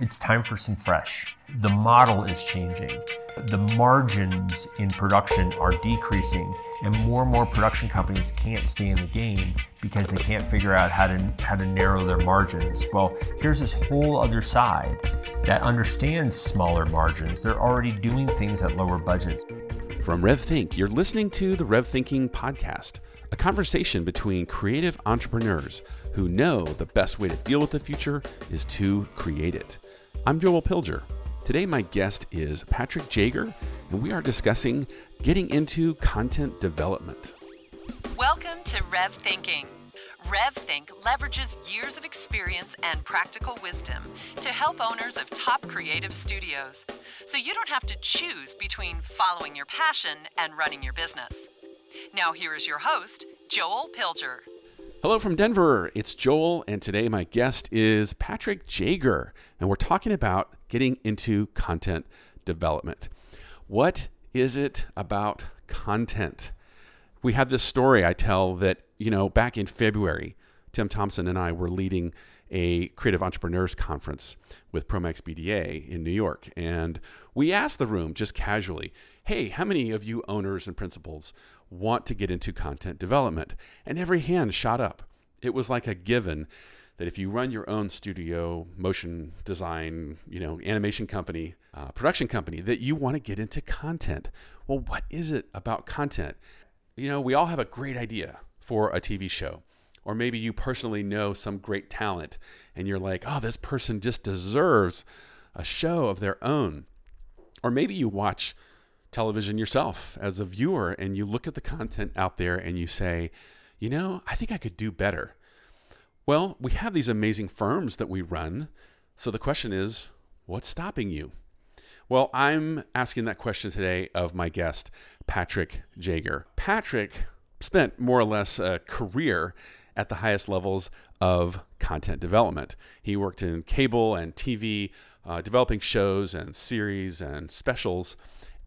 it's time for some fresh. The model is changing. The margins in production are decreasing, and more and more production companies can't stay in the game because they can't figure out how to how to narrow their margins. Well, here's this whole other side that understands smaller margins. They're already doing things at lower budgets. From RevThink, you're listening to the Rev Thinking podcast, a conversation between creative entrepreneurs who know the best way to deal with the future is to create it. I'm Joel Pilger. Today, my guest is Patrick Jager, and we are discussing getting into content development. Welcome to Rev Thinking. RevThink leverages years of experience and practical wisdom to help owners of top creative studios, so you don't have to choose between following your passion and running your business. Now, here is your host, Joel Pilger. Hello from Denver. It's Joel, and today my guest is Patrick Jager, and we're talking about getting into content development. What is it about content? We have this story I tell that, you know, back in February, Tim Thompson and I were leading a creative entrepreneurs conference with Promax BDA in New York. And we asked the room just casually, hey, how many of you owners and principals want to get into content development? And every hand shot up. It was like a given that if you run your own studio, motion design, you know, animation company, uh, production company, that you want to get into content. Well, what is it about content? You know, we all have a great idea for a TV show. Or maybe you personally know some great talent and you're like, oh, this person just deserves a show of their own. Or maybe you watch television yourself as a viewer and you look at the content out there and you say, you know, I think I could do better. Well, we have these amazing firms that we run. So the question is, what's stopping you? Well, I'm asking that question today of my guest, Patrick Jager. Patrick spent more or less a career at the highest levels of content development. He worked in cable and TV, uh, developing shows and series and specials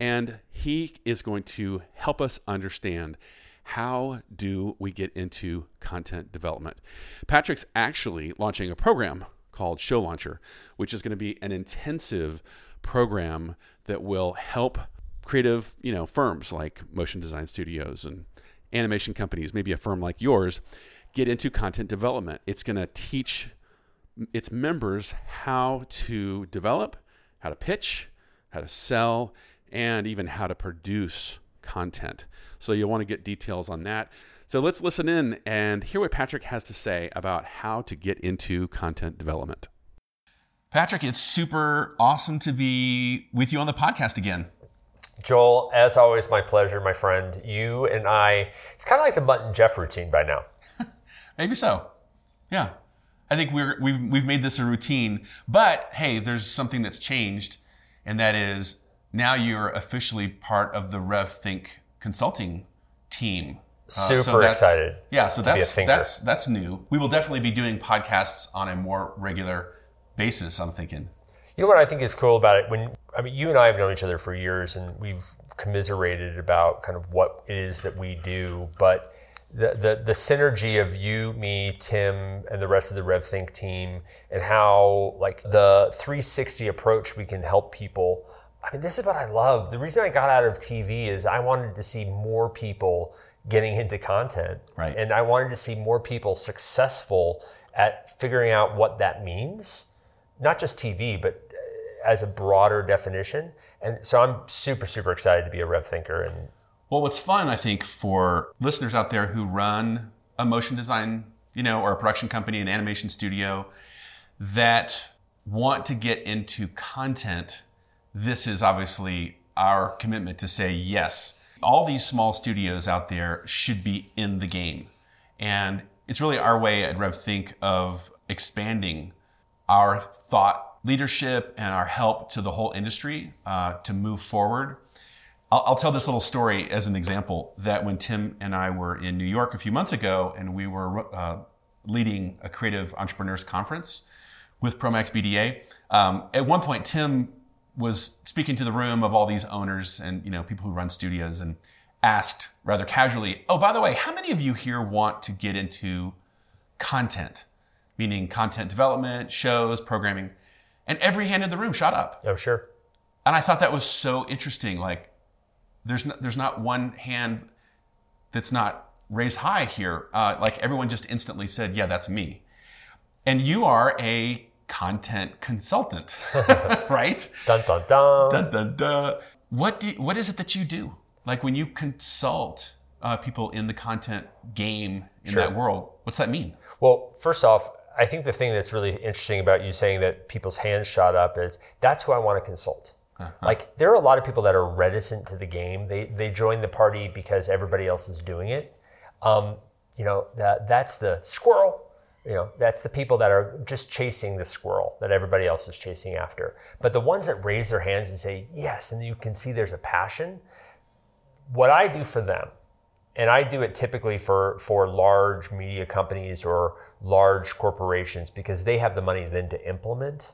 and he is going to help us understand how do we get into content development. Patrick's actually launching a program called Show Launcher, which is going to be an intensive program that will help creative, you know, firms like motion design studios and animation companies, maybe a firm like yours, get into content development. It's going to teach its members how to develop, how to pitch, how to sell, and even how to produce content. So you'll want to get details on that. So let's listen in and hear what Patrick has to say about how to get into content development. Patrick, it's super awesome to be with you on the podcast again. Joel, as always, my pleasure, my friend. You and I, it's kind of like the Mutt and Jeff routine by now. Maybe so. Yeah. I think we're, we've, we've made this a routine. But hey, there's something that's changed, and that is now you're officially part of the RevThink consulting team. Super uh, so excited. Yeah, so that's that's that's new. We will definitely be doing podcasts on a more regular basis. I'm thinking. You know what I think is cool about it when I mean you and I have known each other for years and we've commiserated about kind of what it is that we do, but the, the, the synergy of you, me, Tim, and the rest of the RevThink team, and how like the 360 approach we can help people I mean, this is what I love. The reason I got out of TV is I wanted to see more people getting into content. Right. And I wanted to see more people successful at figuring out what that means, not just TV, but uh, as a broader definition. And so I'm super, super excited to be a rev thinker. And well, what's fun, I think, for listeners out there who run a motion design, you know, or a production company, an animation studio that want to get into content this is obviously our commitment to say yes. All these small studios out there should be in the game. And it's really our way at RevThink of expanding our thought leadership and our help to the whole industry uh, to move forward. I'll, I'll, tell this little story as an example that when Tim and I were in New York a few months ago and we were uh, leading a creative entrepreneurs conference with Promax BDA, um, at one point, Tim was speaking to the room of all these owners and you know people who run studios and asked rather casually, "Oh, by the way, how many of you here want to get into content, meaning content development, shows, programming?" and every hand in the room shot up. Oh, sure. And I thought that was so interesting. Like, there's not, there's not one hand that's not raised high here. Uh, like everyone just instantly said, "Yeah, that's me." And you are a content consultant, right? Dun dun dun. Dun, dun, dun. What do you, what is it that you do? Like when you consult uh, people in the content game in Sure. that world, what's that mean? Well, first off, I think the thing that's really interesting about you saying that people's hands shot up is that's who I want to consult. Like there are a lot of people that are reticent to the game. They they join the party because everybody else is doing it. Um, you know that that's the squirrel. You know that's the people that are just chasing the squirrel that everybody else is chasing after. But the ones that raise their hands and say yes, and you can see there's a passion. What I do for them and I do it typically for for large media companies or large corporations because they have the money then to implement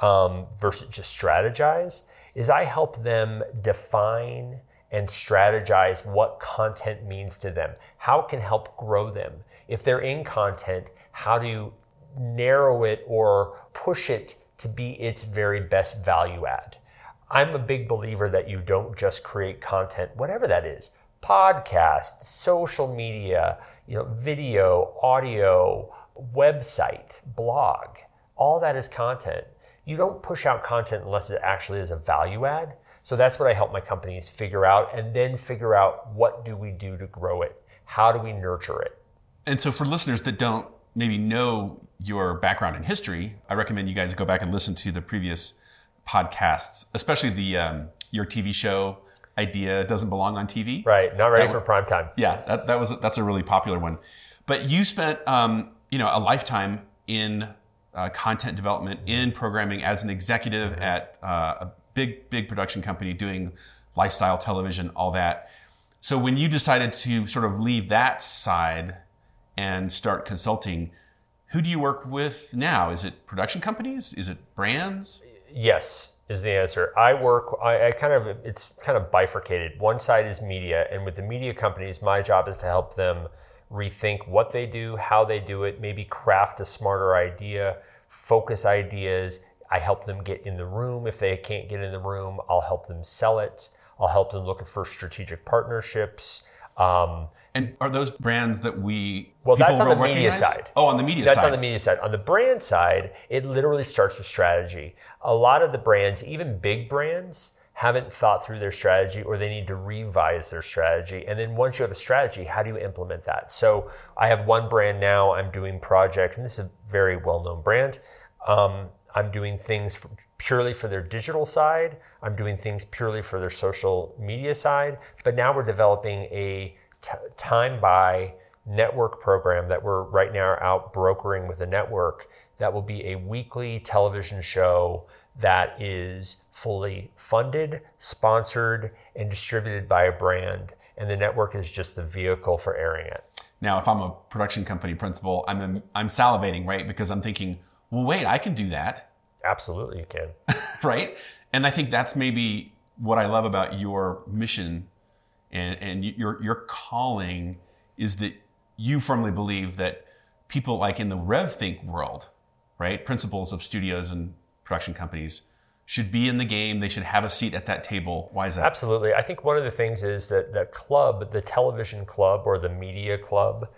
um, versus just strategize. Is I help them define and strategize what content means to them. How it can help grow them. If they're in content, how to narrow it or push it to be its very best value add. I'm a big believer that you don't just create content, whatever that is podcast, social media, you know, video, audio, website, blog. All that is content. You don't push out content unless it actually is a value add. So that's what I help my companies figure out and then figure out what do we do to grow it? How do we nurture it? And so, for listeners that don't maybe know your background in history, I recommend you guys go back and listen to the previous podcasts, especially the um, your TV show idea doesn't belong on TV. Right, not ready That for prime time. Yeah, that, that was that's a really popular one. But you spent um, you know a lifetime in uh, content development, in programming as an executive at uh, a big big production company doing lifestyle television, all that. So when you decided to sort of leave that side and start consulting, who do you work with now? Is it production companies? Is it brands? Yes, is the answer. I work. I, I kind of. It's kind of bifurcated. One side is media, and with the media companies, my job is to help them rethink what they do, how they do it, maybe craft a smarter idea, focus ideas. I help them get in the room. If they can't get in the room, I'll help them sell it. I'll help them look for strategic partnerships. Um, And are those brands that we Well, people that's on the media side. Oh, on the media That's side. That's on the media side. On the brand side, it literally starts with strategy. A lot of the brands, even big brands, haven't thought through their strategy or they need to revise their strategy. And then once you have a strategy, how do you implement that? So I have one brand now, I'm doing projects, and this is a very well known brand. Um, I'm doing things purely for their digital side. I'm doing things purely for their social media side. But now we're developing a t- time by network program that we're right now out brokering with a network that will be a weekly television show that is fully funded, sponsored, and distributed by a brand. And the network is just the vehicle for airing it. Now, if I'm a production company principal, I'm I'm salivating, right? Because I'm thinking, well, wait, I can do that, Absolutely, you can. right? And I think that's maybe what I love about your mission and and your your calling is that you firmly believe that people like in the RevThink world, right? Principals of studios and production companies should be in the game. They should have a seat at that table. Why is that? Absolutely. I think one of the things is that the club, the television club or the media club,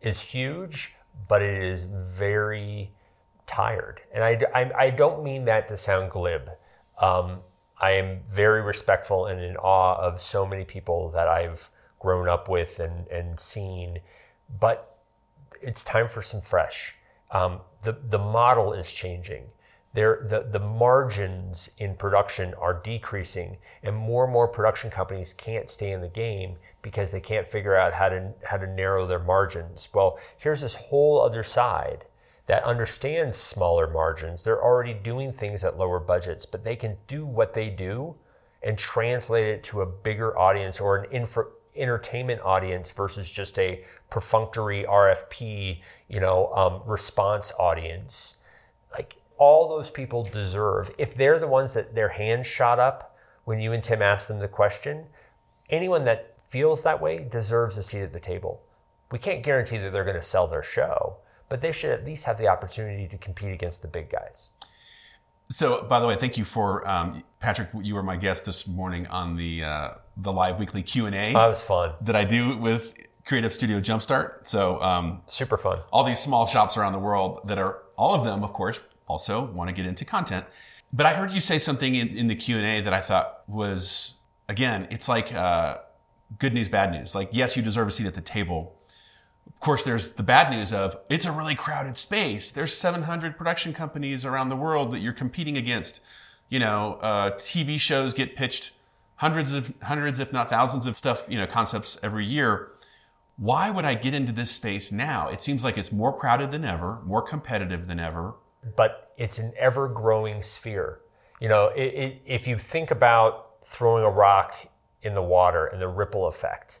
is huge, but it is very tired. And I, I, I don't mean that to sound glib. Um, I am very respectful and in awe of so many people that I've grown up with and, and seen, but it's time for some fresh. Um, the, the model is changing. There, the, the margins in production are decreasing, and more and more production companies can't stay in the game because they can't figure out how to, how to narrow their margins. Well, here's this whole other side that understands smaller margins. They're already doing things at lower budgets, but they can do what they do and translate it to a bigger audience or an info, entertainment audience versus just a perfunctory RFP, you know, um, response audience. Like all those people deserve, if they're the ones that their hands shot up when you and Tim asked them the question, anyone that feels that way deserves a seat at the table. We can't guarantee that they're going to sell their show, but they should at least have the opportunity to compete against the big guys. So, by the way, thank you for um, Patrick. You were my guest this morning on the uh, the live weekly Q and A That was fun. that I do with Creative Studio Jumpstart. So, um, Super fun. all these small shops around the world that are all of them, of course, also want to get into content. But I heard you say something in, in the Q and A that I thought was again, it's like uh, good news, bad news. Like, yes, you deserve a seat at the table. Of course, there's the bad news of it's a really crowded space. There's 700 production companies around the world that you're competing against. You know, uh, TV shows get pitched hundreds of hundreds, if not thousands, of stuff. You know, concepts every year. Why would I get into this space now? It seems like it's more crowded than ever, more competitive than ever. but it's an ever growing sphere. You know, it, it, if you think about throwing a rock in the water and the ripple effect,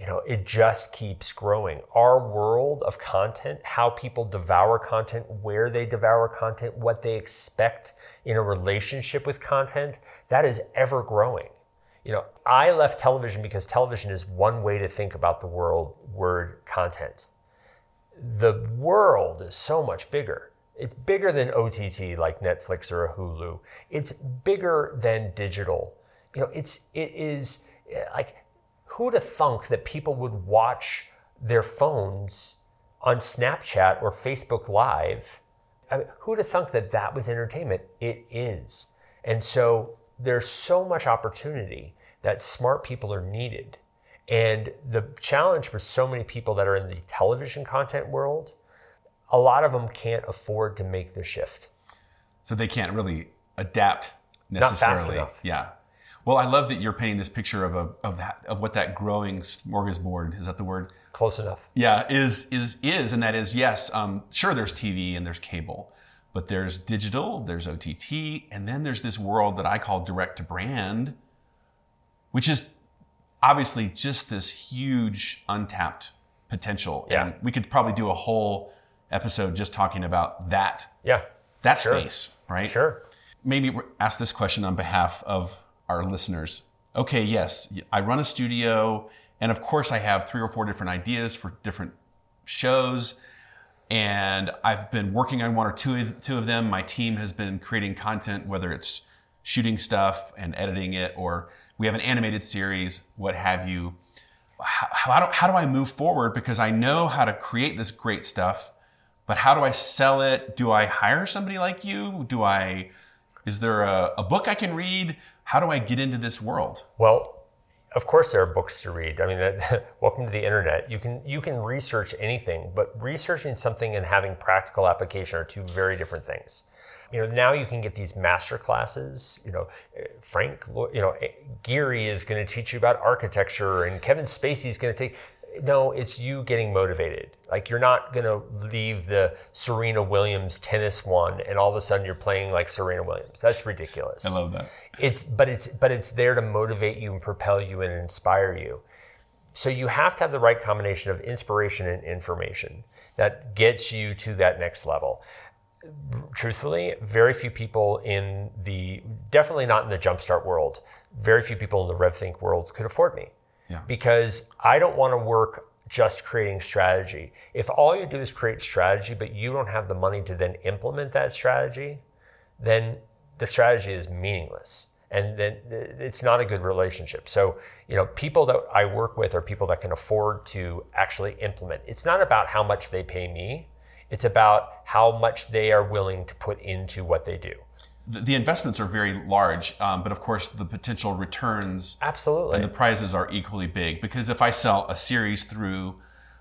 you know, it just keeps growing. Our world of content, how people devour content, where they devour content, what they expect in a relationship with content, that is ever growing. You know, I left television because television is one way to think about the world, word content the world is so much bigger. It's bigger than OTT like Netflix or Hulu. It's bigger than digital. You know, it's it is like who'd have thunk that people would watch their phones on Snapchat or Facebook Live? I mean, who'd have thunk that that was entertainment? It is. And so there's so much opportunity that smart people are needed. And the challenge for so many people that are in the television content world, a lot of them can't afford to make the shift. So they can't really adapt fast necessarily. enough. Yeah. Well, I love that you're painting this picture of a of that of what that growing smorgasbord is that the word? Close enough. Yeah, is is is, and that is yes. Um, sure, there's TV and there's cable, but there's digital, there's OTT, and then there's this world that I call direct to brand, which is obviously just this huge untapped potential. Yeah. And we could probably do a whole episode just talking about that Yeah, that Sure. space, right? sure. maybe ask this question on behalf of our listeners. Okay, yes, I run a studio, and of course, I have three or four different ideas for different shows, and I've been working on one or two of, two of them. My team has been creating content, whether it's shooting stuff and editing it, or we have an animated series, what have you. How, how, do, how do I move forward? Because I know how to create this great stuff, but how do I sell it? Do I hire somebody like you? Do I, is there a, a book I can read? How do I get into this world? Well, of course there are books to read. I mean, welcome to the internet. You can you can research anything, but researching something and having practical application are two very different things. You know, now you can get these master classes. You know, Frank, you know, Gehry is going to teach you about architecture, and Kevin Spacey is going to take. No, it's you getting motivated. Like you're not going to leave the Serena Williams tennis one, and all of a sudden you're playing like Serena Williams. That's ridiculous I love that. it's but it's but it's there to motivate you and propel you and inspire you so you have to have the right combination of inspiration and information that gets you to that next level truthfully very few people in the definitely not in the jumpstart world very few people in the revthink world could afford me Because i don't want to work just creating strategy. If all you do is create strategy but you don't have the money to then implement that strategy then the strategy is meaningless. And then it's not a good relationship. So you know people that i work with are people that can afford to actually implement. It's not about how much they pay me. It's about how much they are willing to put into what they do The, investments are very large, um, but of course, the potential returns absolutely and the prizes are equally big because if I sell a series through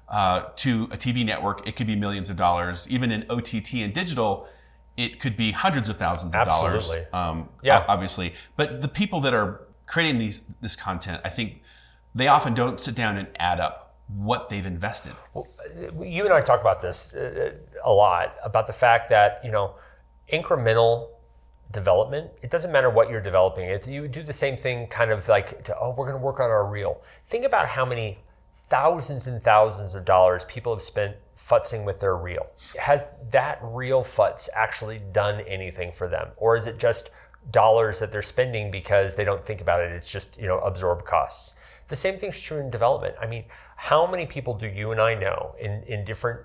uh, to a TV network, it could be millions of dollars. Even in OTT and digital, it could be hundreds of thousands of Absolutely. dollars. Um, Yeah. obviously. But the people that are creating these this content, I think they often don't sit down and add up what they've invested. you and I talk about this uh, a lot about the fact that you know incremental development. It doesn't matter what you're developing. It you do the same thing, kind of like to, oh, we're going to work on our reel. Think about how many thousands and thousands of dollars people have spent futzing with their reel. Has that real futz actually done anything for them, or is it just dollars that they're spending because they don't think about it? It's just you know absorb costs. The same thing's true in development. I mean, how many people do you and I know in, in different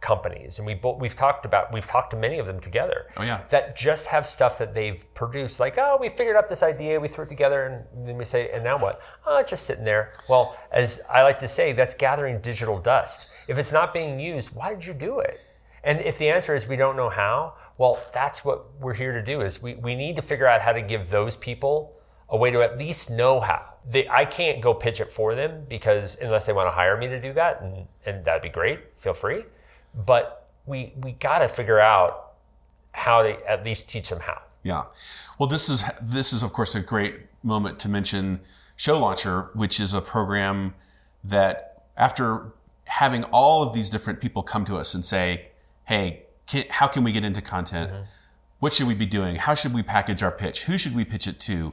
companies, and we both, we've talked about we've talked to many of them together. Oh, yeah. that just have stuff that they've produced. Like, oh, we figured out this idea, we threw it together, and then we say, and now what? Oh, just sitting there. Well, as I like to say, that's gathering digital dust. If it's not being used, why did you do it? And if the answer is we don't know how, well, that's what we're here to do. Is we, we need to figure out how to give those people a way to at least know how. They, I can't go pitch it for them because unless they want to hire me to do that, and, and that'd be great, feel free. But we we got to figure out how to at least teach them how. Yeah. Well, this is this is of course a great moment to mention Show Launcher, which is a program that after having all of these different people come to us and say, "Hey, can, how can we get into content? Mm-hmm. What should we be doing? How should we package our pitch? Who should we pitch it to?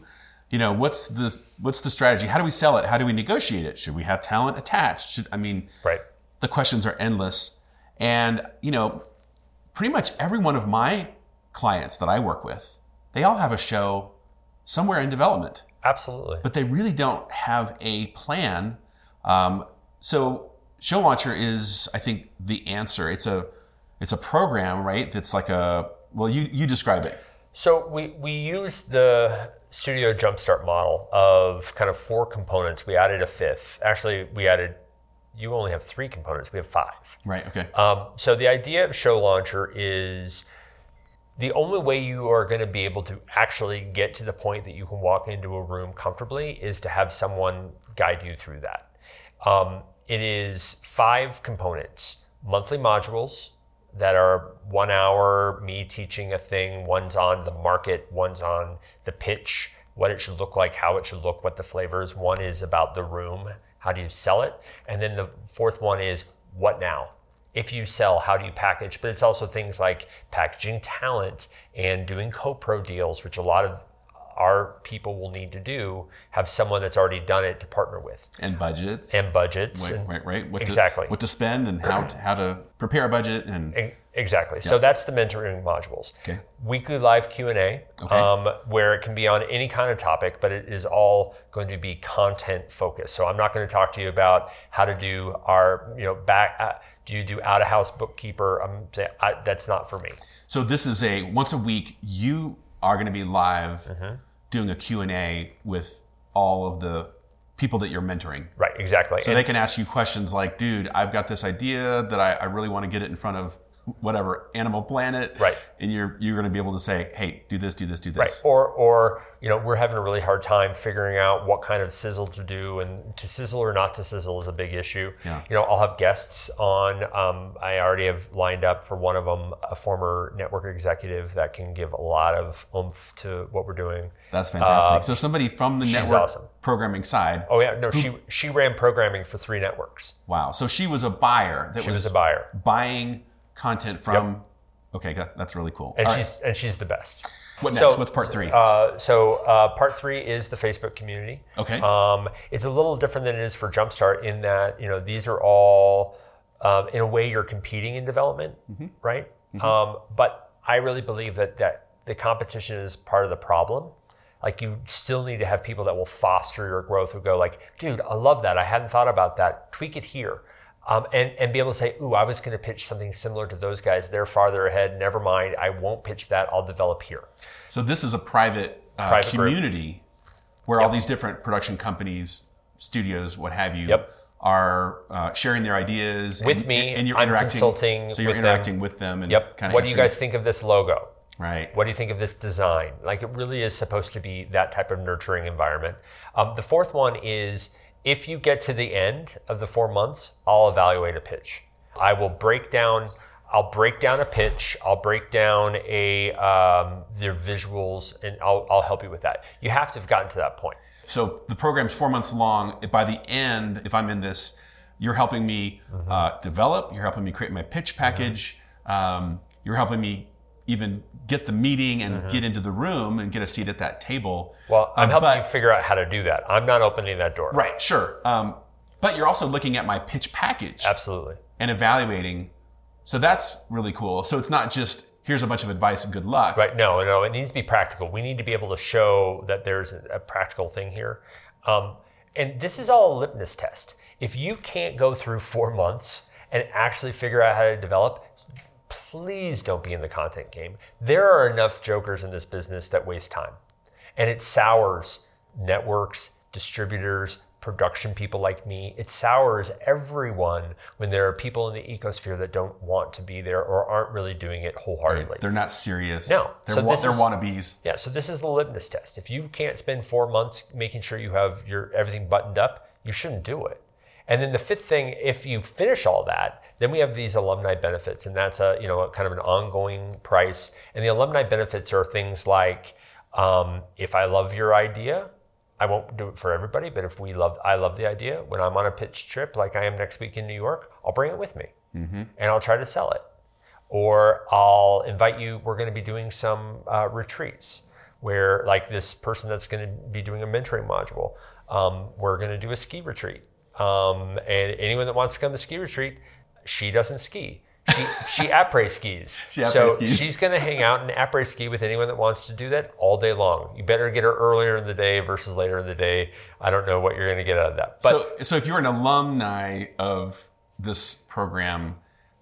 You know, what's the what's the strategy? How do we sell it? How do we negotiate it? Should we have talent attached? Should I mean, Right. the questions are endless. And, you know, pretty much every one of my clients that I work with, they all have a show somewhere in development, Absolutely. but they really don't have a plan. Um, so Show Launcher is, I think, the answer. It's a, it's a program, right? That's like a, well, you, you describe it. So we, we use the Studio Jumpstart model of kind of four components. We added a fifth. Actually, we added, you only have three components. We have five. Right. Okay. Um, so the idea of Show Launcher is the only way you are going to be able to actually get to the point that you can walk into a room comfortably is to have someone guide you through that. Um, it is five components monthly modules that are one hour, me teaching a thing, one's on the market, one's on the pitch, what it should look like, how it should look, what the flavors. One is about the room, how do you sell it? And then the fourth one is what now? If you sell, how do you package? But it's also things like packaging talent and doing co-pro deals, which a lot of our people will need to do, have someone that's already done it to partner with. And budgets. And budgets. right, and- right, right. What Exactly. To, what to spend and how to, how to prepare a budget and E- Exactly. So that's the mentoring modules. Okay. Weekly live Q and A, Okay. um, where it can be on any kind of topic, but it is all going to be content focused. So I'm not going to talk to you about how to do our, you know, back. Uh, do you do out of house bookkeeper? I'm saying I, that's not for me. So this is a once a week you are going to be live Mm-hmm. doing a Q&A with all of the people that you're mentoring. Right. Exactly. So And- they can ask you questions like, dude, I've got this idea that I, I really want to get it in front of whatever animal planet. Right. And you're you're going to be able to say, hey, do this, do this, do this. Right. Or, or you know, we're having a really hard time figuring out what kind of sizzle to do, and to sizzle or not to sizzle is a big issue. Yeah. You know, I'll have guests on. Um, I already have lined up for one of them, a former network executive that can give a lot of oomph to what we're doing. That's fantastic. so somebody from the network Uh, awesome. programming side. Oh yeah, no, she she ran programming for three networks. Wow. So she was a buyer that She was a buyer, buying content from. Okay, that- that's really cool. and All right. she's and she's the best. What so- next? What's part three? Uh, so uh, part three is the Facebook community. Okay. Um, it's a little different than it is for Jumpstart in that you know these are all um, in a way you're competing in development, Mm-hmm. right? Um, but I really believe that that the competition is part of the problem. Like you still need to have people that will foster your growth who go like, dude, I love that. I hadn't thought about that. Tweak it here. Um, and, and be able to say, ooh, I was going to pitch something similar to those guys. They're farther ahead. Never mind. I won't pitch that. I'll develop here. So this is a private, uh, Private group. community where all these different production companies, studios, what have you, Yep. are uh, sharing their ideas With and, me, and you're I'm interacting. consulting so you're with them. interacting with them and Yep. kind of. What do you guys think of this logo? Right. What do you think of this design? Like it really is supposed to be that type of nurturing environment. Um, the fourth one is if you get to the end of the four months, I'll evaluate a pitch. I will break down. I'll break down a pitch. I'll break down a um, their visuals, and I'll, I'll help you with that. You have to have gotten to that point. So the program's four months long. By the end, if I'm in this, you're helping me Mm-hmm. uh, develop. You're helping me create my pitch package. Um, you're helping me even get the meeting and get into the room and get a seat at that table. Mm-hmm. Well, I'm Uh, helping but- you figure out how to do that. I'm not opening that door. Right, sure. Um, but you're also looking at my pitch package Absolutely. and evaluating. So that's really cool. So it's not just here's a bunch of advice and good luck. Right. No, no, it needs to be practical. We need to be able to show that there's a, a practical thing here. Um, and this is all a litmus test. If you can't go through four months and actually figure out how to develop, please don't be in the content game. There are enough jokers in this business that waste time. And it sours networks, distributors, production people like me. It sours everyone when there are people in the ecosphere that don't want to be there or aren't really doing it wholeheartedly. Right. They're not serious. No. They're, So wa- they're is- wannabes. Yeah, so this is the litmus test. If you can't spend four months making sure you have your everything buttoned up, you shouldn't do it. And then the fifth thing, if you finish all that, then we have these alumni benefits, and that's a you know a kind of an ongoing price. And the alumni benefits are things like, um, if I love your idea, I won't do it for everybody, but if we love, I love the idea. When I'm on a pitch trip, like I am next week in New York, I'll bring it with me, and I'll try to sell it or I'll invite you. We're going to be doing some uh, retreats where, like this person that's going to be doing a mentoring module, um, we're going to do a ski retreat. Um, and anyone that wants to come to ski retreat, she doesn't ski. She, she après skis. She so skis. she's going to hang out and après ski with anyone that wants to do that all day long. You better get her earlier in the day versus later in the day. I don't know what you're going to get out of that. But so, so if you're an alumni of this program,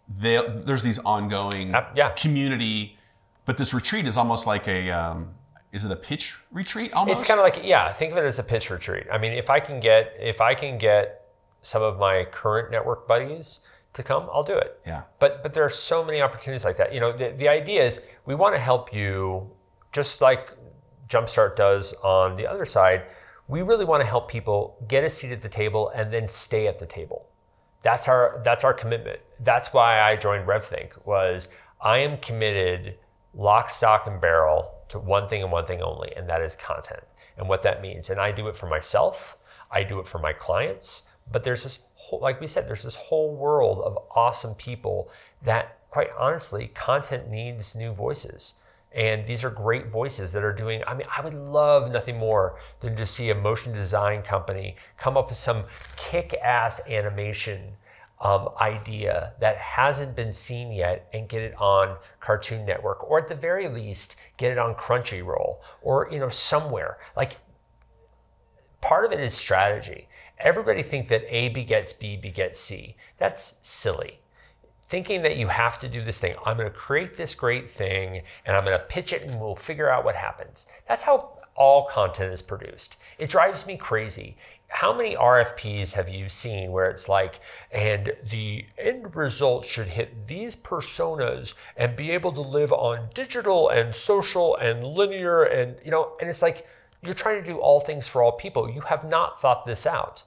they, there's these ongoing Uh, yeah. community, but this retreat is almost like a, um, is it a pitch retreat almost? It's kind of like yeah, think of it as a pitch retreat. I mean, if I can get if I can get some of my current network buddies to come, I'll do it. Yeah. But but there are so many opportunities like that. You know, the, the idea is we want to help you just like Jumpstart does on the other side. We really want to help people get a seat at the table and then stay at the table. That's our that's our commitment. That's why I joined RevThink was I am committed lock, stock, and barrel to one thing and one thing only, and that is content and what that means. And I do it for myself. I do it for my clients. But there's this whole, like we said, there's this whole world of awesome people that, quite honestly, content needs new voices. And these are great voices that are doing. I mean, I would love nothing more than to see a motion design company come up with some kick ass animation um, idea that hasn't been seen yet and get it on Cartoon Network, or at the very least, get it on Crunchyroll, or you know somewhere. Like part of it is strategy. Everybody think that A begets B begets C. That's silly. Thinking that you have to do this thing. I'm going to create this great thing and I'm going to pitch it and we'll figure out what happens. That's how all content is produced. It drives me crazy. How many RFPs have you seen where it's like, and the end result should hit these personas and be able to live on digital and social and linear and, you know, and it's like, you're trying to do all things for all people. You have not thought this out.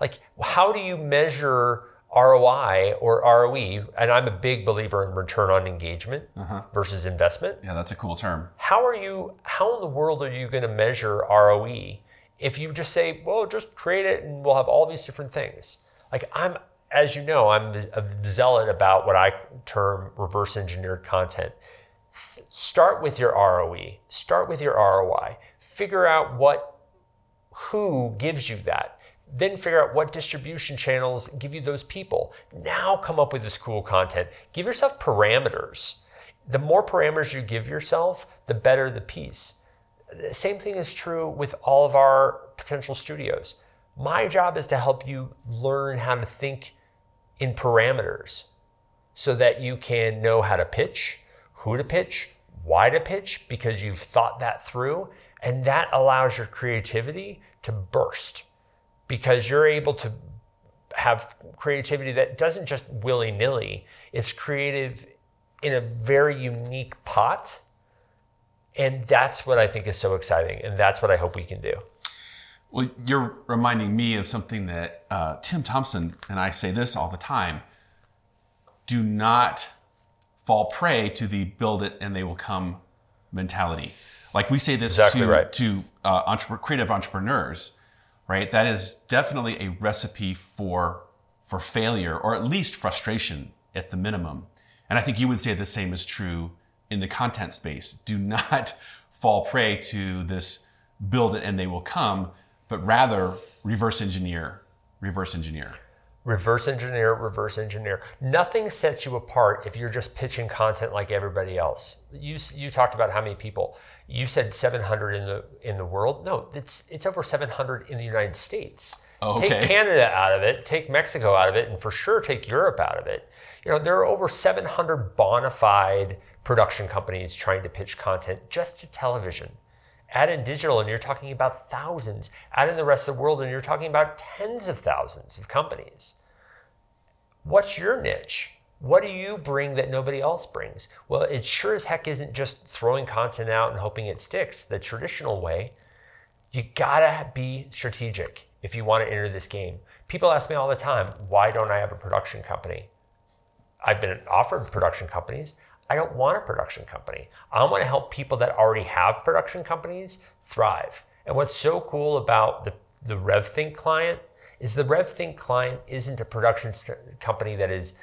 Like, how do you measure ROI or ROE? And I'm a big believer in return on engagement uh-huh. versus investment. yeah, that's a cool term. How are you, how in the world are you going to measure ROE if you just say, well, just create it and we'll have all these different things? Like, I'm, as you know, I'm a zealot about what I term reverse engineered content start with your ROE, start with your ROI, figure out what who gives you that. Then figure out what distribution channels give you those people. Now come up with this cool content. Give yourself parameters. The more parameters you give yourself, the better the piece. The same thing is true with all of our potential studios. My job is to help you learn how to think in parameters so that you can know how to pitch, who to pitch, why to pitch, because you've thought that through. And that allows your creativity to burst because you're able to have creativity that doesn't just willy nilly, it's creative in a very unique pot. And that's what I think is so exciting. And that's what I hope we can do. Well, you're reminding me of something that uh, Tim Thompson and I say this all the time. Do not fall prey to the build it and they will come mentality. Like we say this Exactly to, right. to uh, creative entrepreneurs, right? That is definitely a recipe for for failure or at least frustration at the minimum. And I think you would say the same is true in the content space. Do not fall prey to this build it and they will come, but rather reverse engineer, reverse engineer. reverse engineer, reverse engineer. Nothing sets you apart if you're just pitching content like everybody else. You you talked about how many people. You said 700 in the in the world. No, it's it's over 700 in the United States. Oh, okay. Take Canada out of it, take Mexico out of it, and for sure take Europe out of it. You know, there are over 700 bona fide production companies trying to pitch content just to television. Add in digital, and you're talking about thousands. Add in the rest of the world, and you're talking about tens of thousands of companies. What's your niche? What do you bring that nobody else brings? Well, it sure as heck isn't just throwing content out and hoping it sticks the traditional way. You gotta be strategic if you want to enter this game. People ask me all the time, why don't I have a production company? I've been offered production companies. I don't want a production company. I want to help people that already have production companies thrive. And what's so cool about the, the RevThink client is the RevThink client isn't a production company that is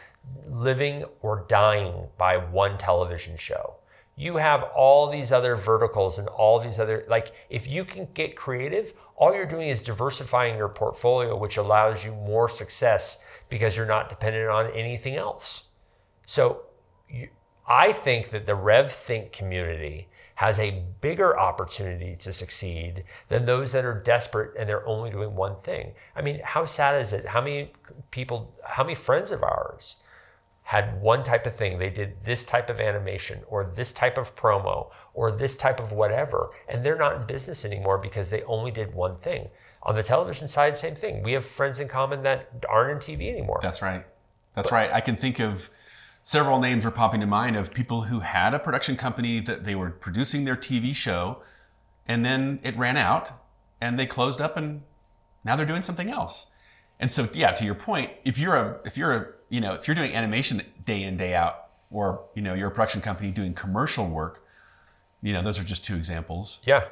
living or dying by one television show. You have all these other verticals and all these other, like, if you can get creative, all you're doing is diversifying your portfolio, which allows you more success because you're not dependent on anything else. So you, I think that the RevThink community has a bigger opportunity to succeed than those that are desperate and they're only doing one thing. I mean, how sad is it? How many people, how many friends of ours had one type of thing. They did this type of animation or this type of promo or this type of whatever, and they're not in business anymore because they only did one thing. On the television side, same thing. We have friends in common that aren't in TV anymore. That's right. That's but, right. I can think of several names were popping to mind of people who had a production company that they were producing their TV show, and then it ran out, and they closed up, and now they're doing something else. And so, yeah, to your point, if you're a if you're a you know, if you're doing animation day in, day out, or, you know, you're a production company doing commercial work, you know, those are just two examples. Yeah.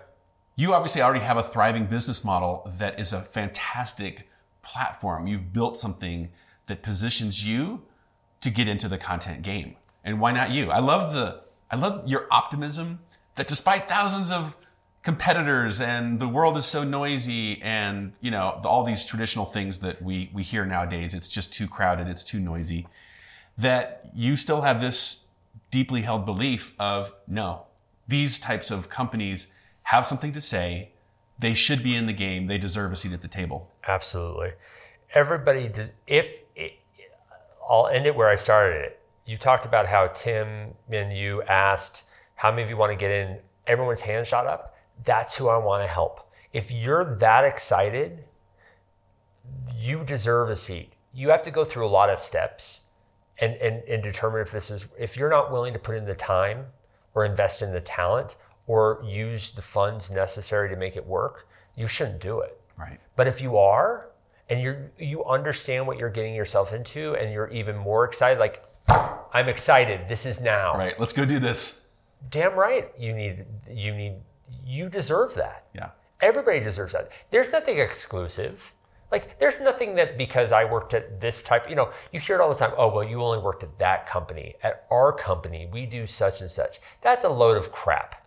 You obviously already have a thriving business model that is a fantastic platform. You've built something that positions you to get into the content game. And why not you? I love the I love your optimism that despite thousands of competitors and the world is so noisy and you know all these traditional things that we we hear nowadays it's just too crowded it's too noisy that you still have this deeply held belief of no these types of companies have something to say. They should be in the game. They deserve a seat at the table. Absolutely. Everybody does if it, i'll end it where i started it. You talked about how tim and you asked how many of you want to get in. Everyone's hand shot up that's who I want to help. If you're that excited, you deserve a seat. You have to go through a lot of steps and, and, and determine if this is, if you're not willing to put in the time or invest in the talent or use the funds necessary to make it work, you shouldn't do it. Right. But if you are, and you you understand what you're getting yourself into, and you're even more excited, like I'm excited. This is now. Right. Let's go do this. Damn right. You need you need you deserve that. Yeah. Everybody deserves that. There's nothing exclusive. Like, there's nothing that because I worked at this type, you know, you hear it all the time. Oh, well, you only worked at that company. At our company, we do such and such. That's a load of crap.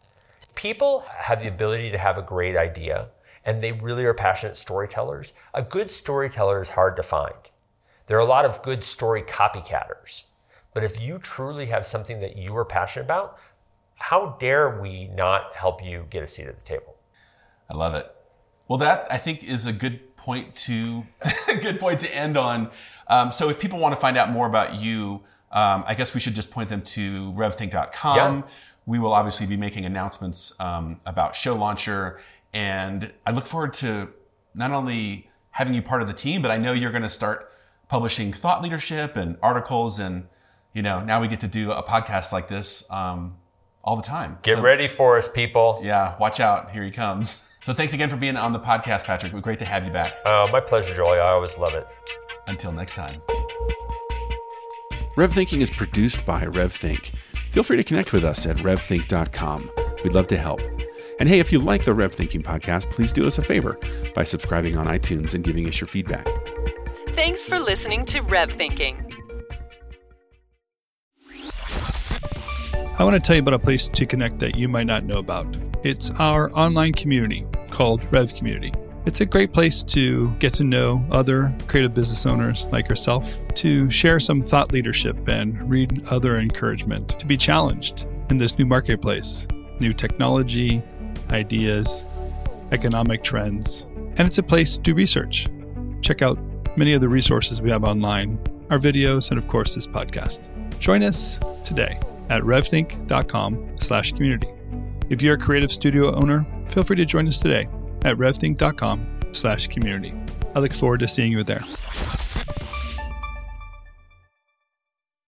People have the ability to have a great idea and they really are passionate storytellers. A good storyteller is hard to find. There are a lot of good story copycatters. But if you truly have something that you are passionate about, how dare we not help you get a seat at the table? I love it. Well, that I think is a good point to a good point to end on. Um, so, if people want to find out more about you, um, I guess we should just point them to revthink.com. Yeah. We will obviously be making announcements um, about Show Launcher, and I look forward to not only having you part of the team, but I know you're going to start publishing thought leadership and articles, and you know now we get to do a podcast like this. Um, all the time. Get so, ready for us, people. Yeah, watch out. Here he comes. So thanks again for being on the podcast, Patrick. We're great to have you back. Oh, my pleasure, Joey. I always love it. Until next time. Rev Thinking is produced by RevThink. Feel free to connect with us at revthink.com. We'd love to help. And hey, if you like the Rev Thinking podcast, please do us a favor by subscribing on iTunes and giving us your feedback. Thanks for listening to Rev Thinking. I want to tell you about a place to connect that you might not know about. It's our online community called Rev Community. It's a great place to get to know other creative business owners like yourself, to share some thought leadership and read other encouragement, to be challenged in this new marketplace, new technology, ideas, economic trends. And it's a place to research check out many of the resources we have online, our videos, and of course this podcast. Join us today at revthink.com slash community. If you're a creative studio owner, feel free to join us today at revthink.com slash community. I look forward to seeing you there.